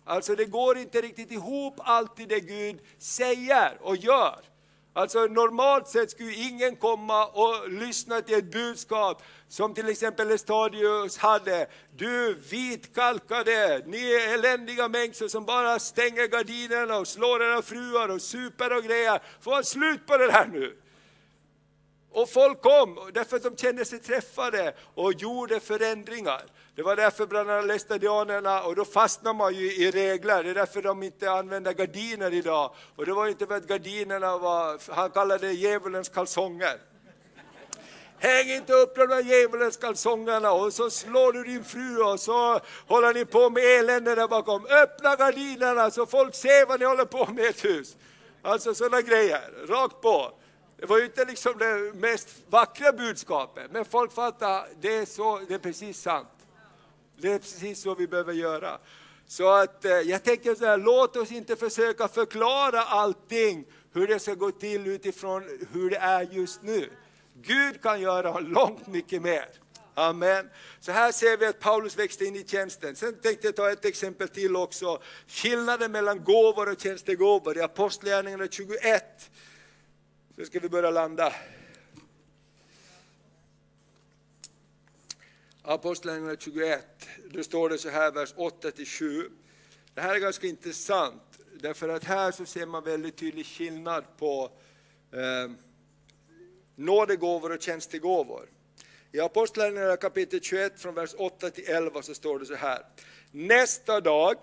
Alltså det går inte riktigt ihop alltid det Gud säger och gör. Alltså normalt sett skulle ingen komma och lyssna till ett budskap som till exempel Estadius hade. Du vitkalkade, ni är eländiga människor som bara stänger gardinerna och slår era fruar och super och grejer. Få slut på det här nu! Och folk kom därför att de kände sig träffade och gjorde förändringar. Det var därför bland annat lästadianerna, och då fastnar man ju i regler, det är därför de inte använder gardiner idag. Och det var inte för att gardinerna var, han kallade det djävulens kalsonger. Häng inte upp de där djävulens kalsongerna och så slår du din fru och så håller ni på med elände där bakom. Öppna gardinerna så folk ser vad ni håller på med i ett hus. Alltså sådana grejer, rakt på. Det var ju inte liksom det mest vackra budskapet, men folk fattar, det är, så, det är precis sant. Det är precis så vi behöver göra. Så att eh, jag tänker så här, låt oss inte försöka förklara allting, hur det ska gå till utifrån hur det är just nu. Gud kan göra långt mycket mer. Amen. Så här ser vi att Paulus växte in i tjänsten. Sen tänkte jag ta ett exempel till också. Skillnaden mellan gåvor och tjänstegåvor i Apostlagärningarna 21. Så ska vi börja landa. Apostlagärningarna 21, då står det så här, vers 8-7. Det här är ganska intressant, därför att här så ser man väldigt tydlig skillnad på eh, nådegåvor och tjänstegåvor. I Apostlagärningarna kapitel 21 från vers 8 till 11 så står det så här. Nästa dag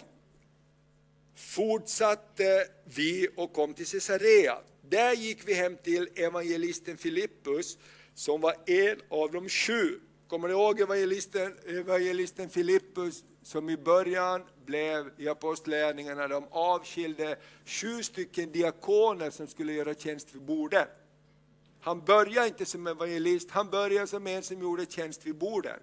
fortsatte vi och kom till Caesarea. Där gick vi hem till evangelisten Filippus som var en av de sju. Kommer ni ihåg evangelisten, evangelisten Filippus som i början blev i Apostlagärningarna, de avskilde sju stycken diakoner som skulle göra tjänst vid borden. Han började inte som evangelist, han började som en som gjorde tjänst vid borden.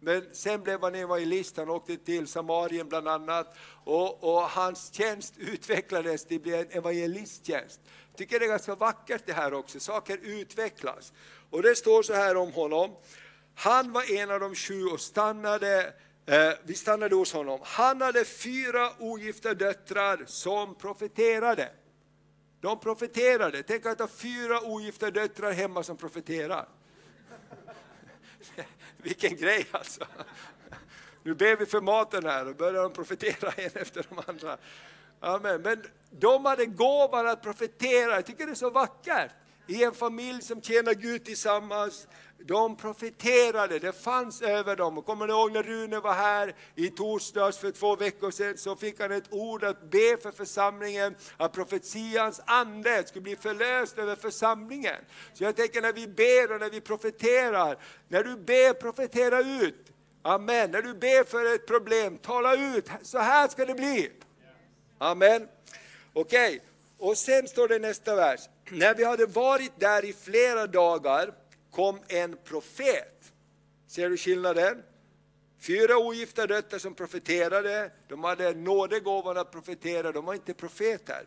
Men sen blev han evangelist, han åkte till Samarien bland annat och, och hans tjänst utvecklades till en evangelisttjänst. Jag tycker det är ganska vackert det här också, saker utvecklas. Och det står så här om honom, han var en av de sju och stannade, eh, vi stannade hos honom. Han hade fyra ogifta döttrar som profeterade. De profeterade. Tänk att ha fyra ogifta döttrar hemma som profeterar. Vilken grej alltså! Nu ber vi för maten här och börjar de profetera en efter de andra. Amen. Men de hade gåvan att profetera, jag tycker det är så vackert. I en familj som tjänar Gud tillsammans, de profeterade, det fanns över dem. Kommer ni ihåg när Rune var här i torsdags för två veckor sedan så fick han ett ord att be för församlingen, att profetians ande skulle bli förlöst över församlingen. Så jag tänker när vi ber och när vi profeterar, när du ber, profetera ut. Amen. När du ber för ett problem, tala ut, så här ska det bli. Amen. Okej, okay och sen står det nästa vers. När vi hade varit där i flera dagar kom en profet. Ser du skillnaden? Fyra ogifta döttrar som profeterade, de hade nådegåvan att profetera, de var inte profeter.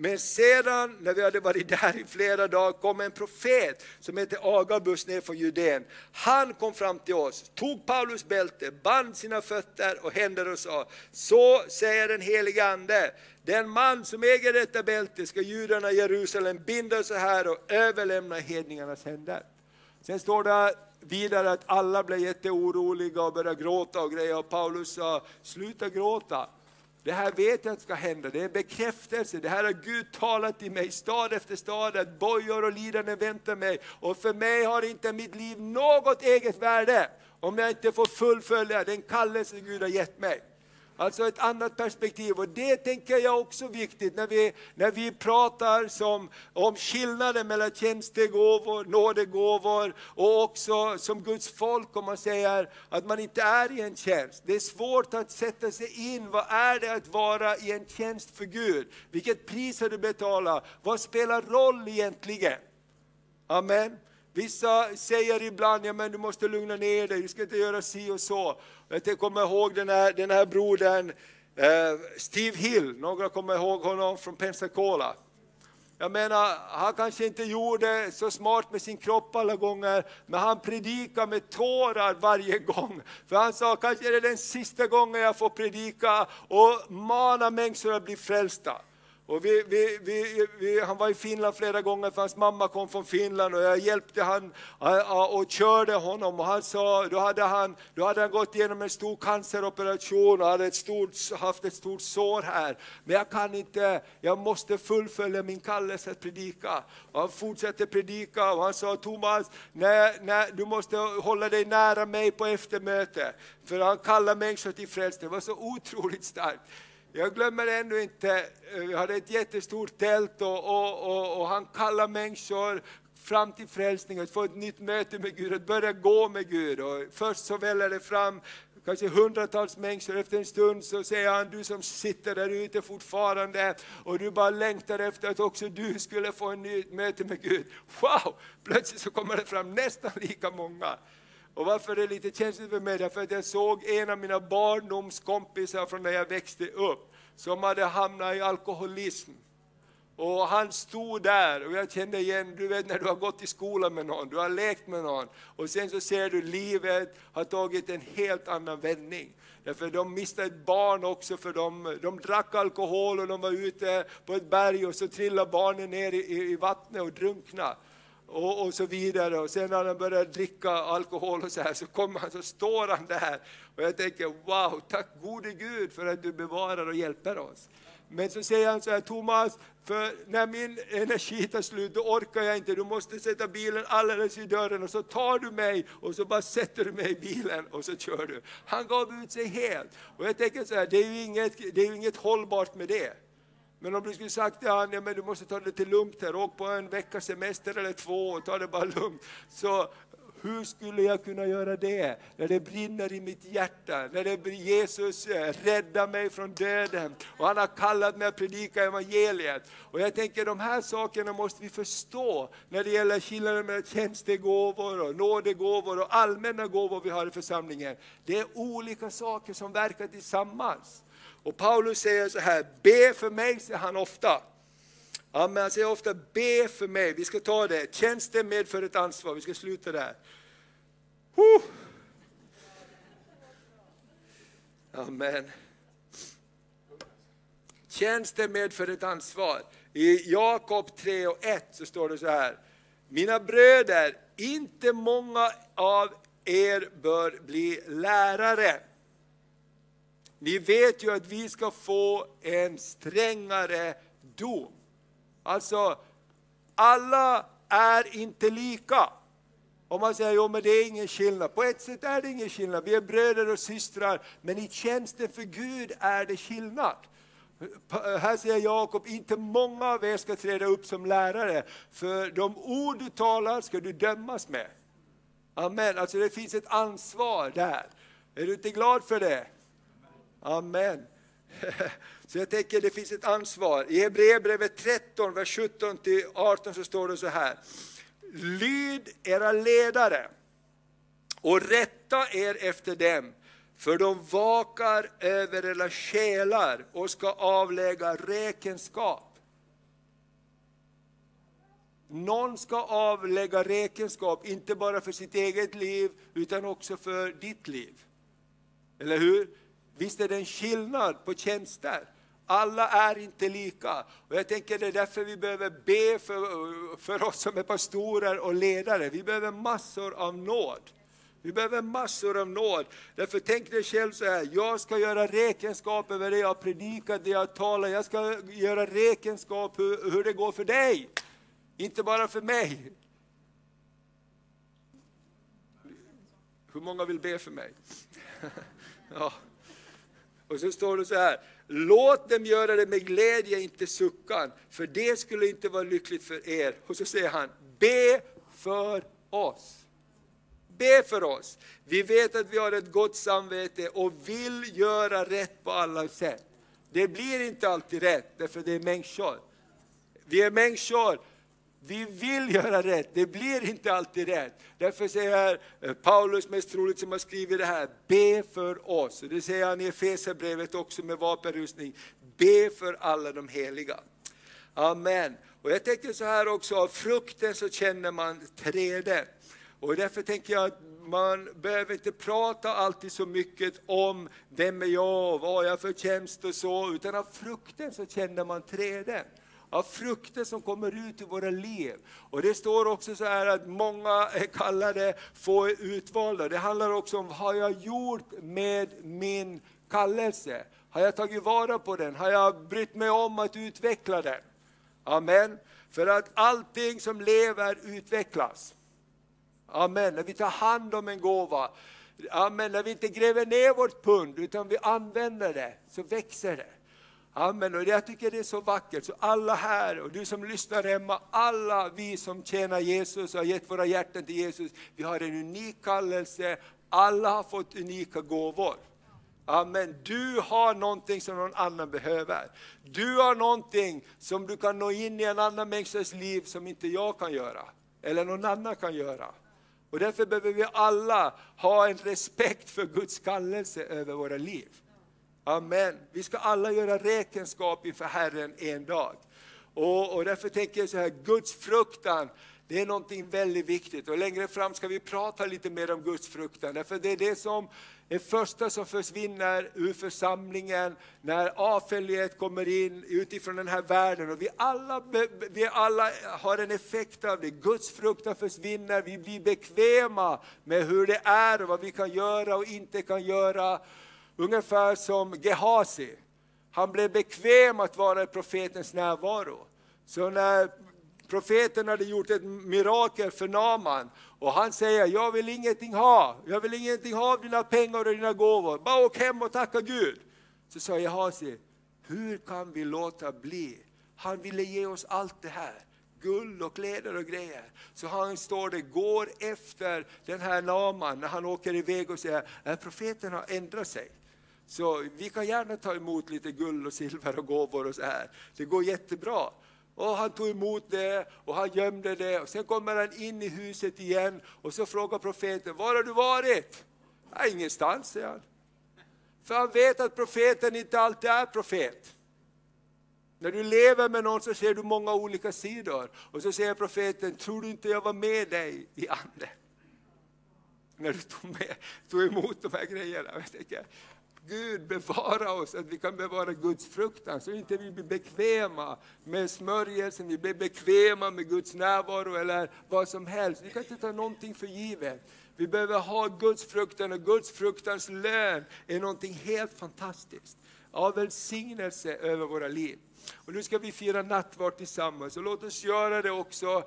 Men sedan, när vi hade varit där i flera dagar, kom en profet som hette Agabus ner från Judeen. Han kom fram till oss, tog Paulus bälte, band sina fötter och händer och sa, så säger den helige Ande, den man som äger detta bälte ska judarna i Jerusalem binda så här och överlämna hedningarnas händer. Sen står det vidare att alla blev jätteoroliga och började gråta och grejer och Paulus sa, sluta gråta. Det här vet jag ska hända, det är bekräftelse. Det här har Gud talat till mig stad efter stad, att bojor och lidande väntar mig. Och för mig har inte mitt liv något eget värde om jag inte får fullfölja den kallelse Gud har gett mig. Alltså ett annat perspektiv och det tänker jag också är viktigt när vi, när vi pratar som, om skillnaden mellan tjänstegåvor, nådegåvor och också som Guds folk om man säger att man inte är i en tjänst. Det är svårt att sätta sig in, vad är det att vara i en tjänst för Gud? Vilket pris har du betalat? Vad spelar roll egentligen? Amen. Vissa säger ibland, ja men du måste lugna ner dig, du ska inte göra si och så. Jag kommer ihåg den här, den här brodern, eh, Steve Hill, några kommer ihåg honom från Pensacola. Jag menar, han kanske inte gjorde så smart med sin kropp alla gånger, men han predikade med tårar varje gång. För han sa, kanske är det den sista gången jag får predika och mana människor att bli frälsta. Och vi, vi, vi, han var i Finland flera gånger för hans mamma kom från Finland och jag hjälpte han och körde honom. Och han sa, då hade han, då hade han gått igenom en stor canceroperation och hade ett stort, haft ett stort sår här. Men jag kan inte, jag måste fullfölja min kallelse att predika. Och han fortsatte predika och han sa Thomas, nej, nej, du måste hålla dig nära mig på eftermöte. För han kallar människor till frälsning, det var så otroligt starkt. Jag glömmer ännu inte, eh, vi hade ett jättestort tält och, och, och, och han kallade människor fram till frälsning, att få ett nytt möte med Gud, att börja gå med Gud. Och först så väller det fram kanske hundratals människor, efter en stund så säger han, du som sitter där ute fortfarande och du bara längtar efter att också du skulle få ett nytt möte med Gud. Wow! Plötsligt så kommer det fram nästan lika många. Och varför är det lite känsligt för mig? Därför att jag såg en av mina barndomskompisar från när jag växte upp, som hade hamnat i alkoholism. Och han stod där och jag kände igen, du vet när du har gått i skolan med någon, du har lekt med någon och sen så ser du livet har tagit en helt annan vändning. Därför de miste ett barn också för de, de drack alkohol och de var ute på ett berg och så trillade barnen ner i, i vattnet och drunknade och, och så vidare. Och sen när han börjar dricka alkohol och så här så kommer han så står han där. Och jag tänker wow, tack gode Gud för att du bevarar och hjälper oss. Men så säger han så här, Thomas, för när min energi tar slut då orkar jag inte, du måste sätta bilen alldeles i dörren och så tar du mig och så bara sätter du mig i bilen och så kör du. Han gav ut sig helt. Och jag tänker så här, det är ju inget, det är inget hållbart med det. Men om du skulle sagt till honom, ja, men du måste ta det lite lugnt här, åk på en veckas semester eller två och ta det bara lugnt. Så hur skulle jag kunna göra det? När det brinner i mitt hjärta, när det Jesus eh, räddar mig från döden och han har kallat mig att predika evangeliet. Och jag tänker de här sakerna måste vi förstå när det gäller skillnaden mellan tjänstegåvor och nådegåvor och allmänna gåvor vi har i församlingen. Det är olika saker som verkar tillsammans. Och Paulus säger så här, be för mig, säger han ofta. Amen, han säger ofta, be för mig. Vi ska ta det. Tjänsten medför ett ansvar, vi ska sluta där. Huh. Amen. Tjänsten medför ett ansvar. I Jakob 3 och 1 så står det så här. Mina bröder, inte många av er bör bli lärare. Ni vet ju att vi ska få en strängare dom. Alltså, alla är inte lika. Om man säger jo, men det är ingen skillnad, på ett sätt är det ingen skillnad. Vi är bröder och systrar, men i tjänsten för Gud är det skillnad. Här säger Jakob, inte många av er ska träda upp som lärare, för de ord du talar ska du dömas med. Amen, alltså det finns ett ansvar där. Är du inte glad för det? Amen. Så jag tänker det finns ett ansvar. I Hebreerbrevet 13, vers 17-18 så står det så här. Lyd era ledare och rätta er efter dem, för de vakar över era själar och ska avlägga räkenskap. Någon ska avlägga räkenskap, inte bara för sitt eget liv, utan också för ditt liv. Eller hur? Visst är det en skillnad på tjänster? Alla är inte lika. Och jag tänker det är därför vi behöver be för, för oss som är pastorer och ledare. Vi behöver massor av nåd. Vi behöver massor av nåd. Därför tänk dig själv så här, jag ska göra räkenskap över det jag predikar, det jag talar. Jag ska göra räkenskap hur, hur det går för dig. Inte bara för mig. Hur många vill be för mig? ja. Och så står det så här, låt dem göra det med glädje, inte suckan, för det skulle inte vara lyckligt för er. Och så säger han, be för oss. Be för oss. Vi vet att vi har ett gott samvete och vill göra rätt på alla sätt. Det blir inte alltid rätt, därför det är människor. Vi är människor, vi vill göra rätt, det blir inte alltid rätt. Därför säger eh, Paulus, mest troligt som har skrivit det här, be för oss. Det säger han i Efesierbrevet också med vapenrustning, be för alla de heliga. Amen. Och jag tänker så här också, av frukten så känner man träde. Och därför tänker jag att man behöver inte prata alltid så mycket om vem är jag och vad jag för tjänst och så, utan av frukten så känner man träden av frukter som kommer ut i våra liv. Och det står också så här att många eh, är kallade få utvalda. Det handlar också om vad har jag gjort med min kallelse? Har jag tagit vara på den? Har jag brytt mig om att utveckla den? Amen. För att allting som lever utvecklas. Amen. När vi tar hand om en gåva, Amen. när vi inte gräver ner vårt pund utan vi använder det, så växer det. Amen. Och jag tycker det är så vackert. Så alla här och du som lyssnar hemma, alla vi som tjänar Jesus och har gett våra hjärtan till Jesus, vi har en unik kallelse. Alla har fått unika gåvor. Amen. Du har någonting som någon annan behöver. Du har någonting som du kan nå in i en annan människas liv som inte jag kan göra. Eller någon annan kan göra. Och därför behöver vi alla ha en respekt för Guds kallelse över våra liv. Amen. Vi ska alla göra räkenskap inför Herren en dag. Och, och därför tänker jag så här, Guds fruktan, det är någonting väldigt viktigt. Och längre fram ska vi prata lite mer om Guds fruktan. Därför det är det som är första som försvinner ur församlingen när avfällighet kommer in utifrån den här världen. Och vi alla, vi alla har en effekt av det. Guds fruktan försvinner, vi blir bekväma med hur det är och vad vi kan göra och inte kan göra. Ungefär som Gehazi. Han blev bekväm att vara i profetens närvaro. Så när profeten hade gjort ett mirakel för Naman och han säger, jag vill ingenting ha, jag vill ingenting ha av dina pengar och dina gåvor, bara åk hem och tacka Gud. Så sa Gehazi, hur kan vi låta bli? Han ville ge oss allt det här guld och kläder och grejer. Så han står det, går efter den här Naman när han åker iväg och säger att profeten har ändrat sig. Så vi kan gärna ta emot lite guld och silver och gåvor och så här. Det går jättebra. Och han tog emot det och han gömde det. Och sen kommer han in i huset igen och så frågar profeten, var har du varit? Ja, ingenstans, säger han. För han vet att profeten inte alltid är profet. När du lever med någon så ser du många olika sidor. Och så säger profeten, tror du inte jag var med dig i anden? när du tog, med, tog emot de här grejerna. Jag tänker, Gud bevara oss, att vi kan bevara Guds fruktan, så alltså inte vi blir bekväma med smörjelsen, vi blir bekväma med Guds närvaro eller vad som helst. Vi kan inte ta någonting för givet. Vi behöver ha Guds fruktan och Guds fruktans lön är någonting helt fantastiskt. Av välsignelse över våra liv. Och nu ska vi fira nattvard tillsammans och låt oss göra det också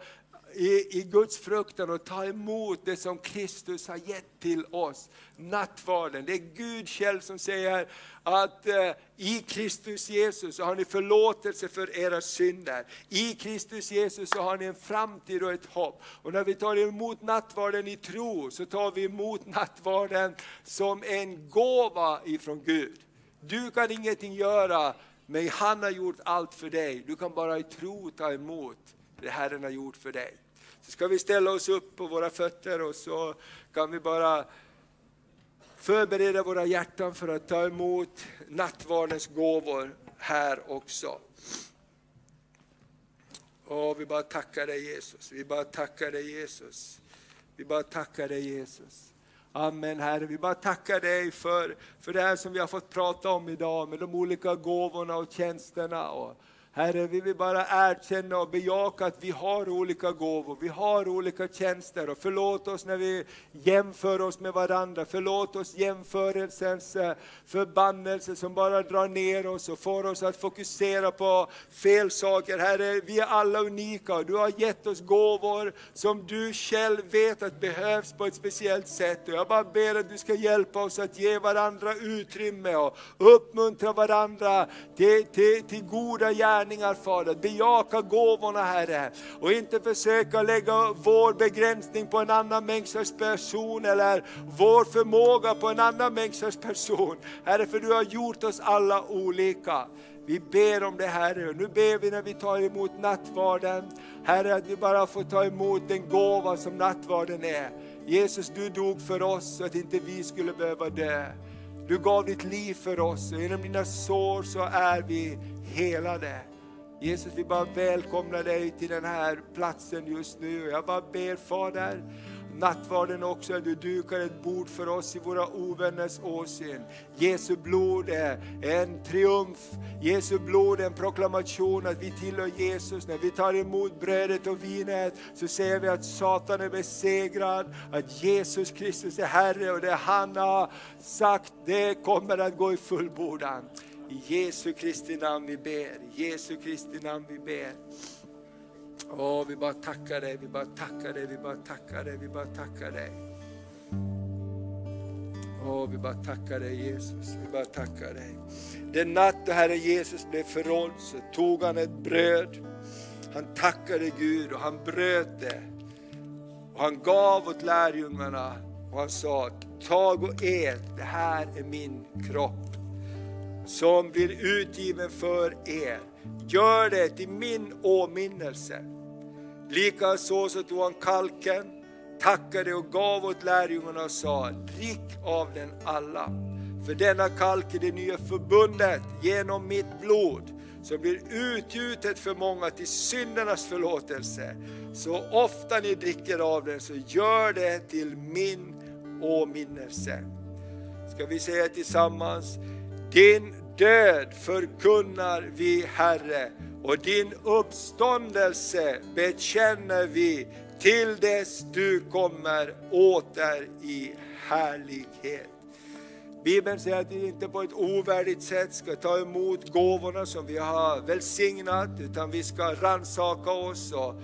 i, i Guds fruktan och ta emot det som Kristus har gett till oss. Nattvarden, det är Gud själv som säger att eh, i Kristus Jesus så har ni förlåtelse för era synder. I Kristus Jesus så har ni en framtid och ett hopp. Och när vi tar emot nattvarden i tro så tar vi emot nattvarden som en gåva ifrån Gud. Du kan ingenting göra, men han har gjort allt för dig. Du kan bara i tro ta emot det Herren har gjort för dig. Så ska vi ställa oss upp på våra fötter och så kan vi bara förbereda våra hjärtan för att ta emot nattvardens gåvor här också. Och vi bara tackar dig Jesus, vi bara tackar dig Jesus. Vi bara tackar dig Jesus. Amen Herre, vi bara tackar dig för, för det här som vi har fått prata om idag med de olika gåvorna och tjänsterna. Och, Herre, vi vill bara erkänna och bejaka att vi har olika gåvor, vi har olika tjänster och förlåt oss när vi jämför oss med varandra. Förlåt oss jämförelsens eh, förbannelse som bara drar ner oss och får oss att fokusera på fel saker. Herre, vi är alla unika och du har gett oss gåvor som du själv vet att behövs på ett speciellt sätt. Och jag bara ber att du ska hjälpa oss att ge varandra utrymme och uppmuntra varandra till, till, till goda gärningar gärningar Fader. Bejaka gåvorna Herre. Och inte försöka lägga vår begränsning på en annan människas person eller vår förmåga på en annan människas person. Herre, för du har gjort oss alla olika. Vi ber om det Herre, nu ber vi när vi tar emot nattvarden, Herre att vi bara får ta emot den gåva som nattvarden är. Jesus, du dog för oss så att inte vi skulle behöva dö. Du gav ditt liv för oss och genom dina sår så är vi helade. Jesus, vi bara välkomnar dig till den här platsen just nu. Jag bara ber Fader, nattvarden också, att du dukar ett bord för oss i våra ovänners åsyn. Jesu blod är en triumf, Jesu blod är en proklamation att vi tillhör Jesus. När vi tar emot brödet och vinet så säger vi att Satan är besegrad, att Jesus Kristus är Herre och det han har sagt, det kommer att gå i fullbordan. I Jesu Kristi namn vi ber, Jesu Kristi namn vi ber. Åh, vi bara tackar dig, vi bara tackar dig, vi bara tackar dig, vi bara tackar dig. Åh, vi bara tackar dig Jesus, vi bara tackar dig. Den natt då Herre Jesus blev förrådd så tog han ett bröd. Han tackade Gud och han bröt det. Och han gav åt lärjungarna och han sa, tag och ät, det här är min kropp som blir utgiven för er. Gör det till min åminnelse. Likaså så tog han kalken, tackade och gav åt lärjungarna och sa, drick av den alla. För denna kalk är det nya förbundet genom mitt blod som blir utgjutet för många till syndernas förlåtelse. Så ofta ni dricker av den så gör det till min åminnelse. Ska vi säga tillsammans, din död förkunnar vi Herre och din uppståndelse bekänner vi till dess du kommer åter i härlighet. Bibeln säger att vi inte på ett ovärdigt sätt ska ta emot gåvorna som vi har välsignat, utan vi ska ransaka oss och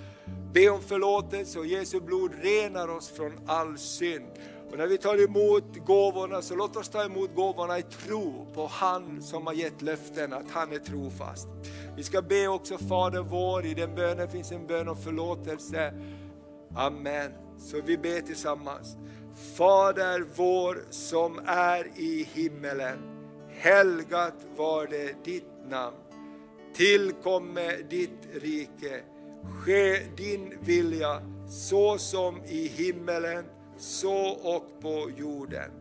be om förlåtelse och Jesu blod renar oss från all synd. Och när vi tar emot gåvorna så låt oss ta emot gåvorna i tro på han som har gett löften att han är trofast. Vi ska be också Fader vår, i den bönen finns en bön om förlåtelse. Amen. Så vi ber tillsammans. Fader vår som är i himmelen. Helgat var det ditt namn. Tillkomme ditt rike. Ske din vilja så som i himmelen så och på jorden.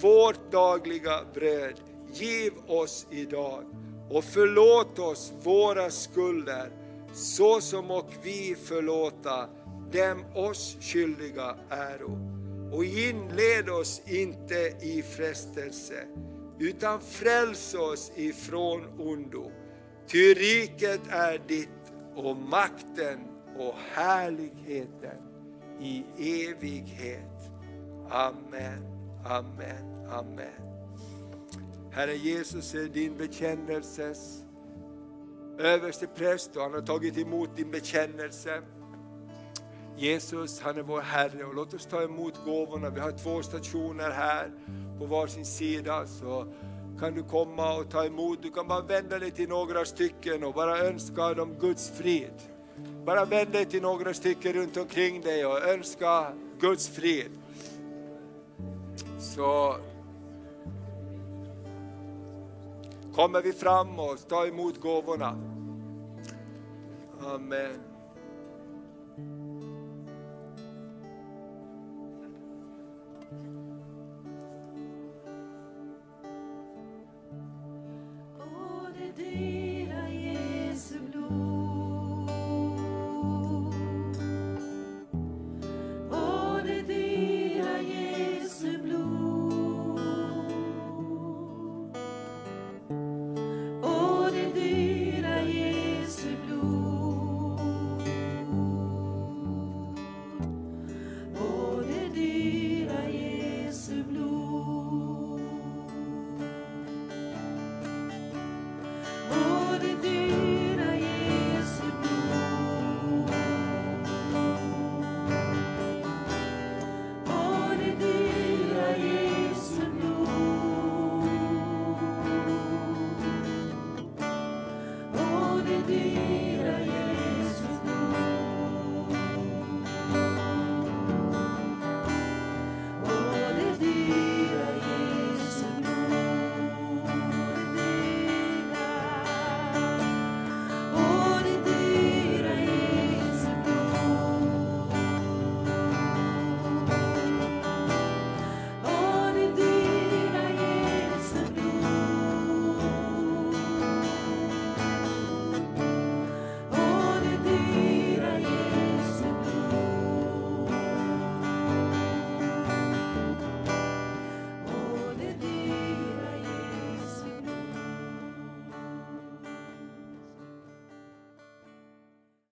Vårt dagliga bröd giv oss idag och förlåt oss våra skulder så som och vi förlåta dem oss skyldiga äro. och inled oss inte i frestelse, utan fräls oss ifrån ondo. Ty riket är ditt och makten och härligheten i evighet. Amen, amen, amen. Herre Jesus är din bekännelses överste präst och han har tagit emot din bekännelse. Jesus, han är vår Herre och låt oss ta emot gåvorna. Vi har två stationer här på varsin sida. Så kan du komma och ta emot. Du kan bara vända dig till några stycken och bara önska dem Guds frid. Bara vänd dig till några stycken runt omkring dig och önska Guds frid. Så kommer vi fram och tar emot gåvorna. Amen.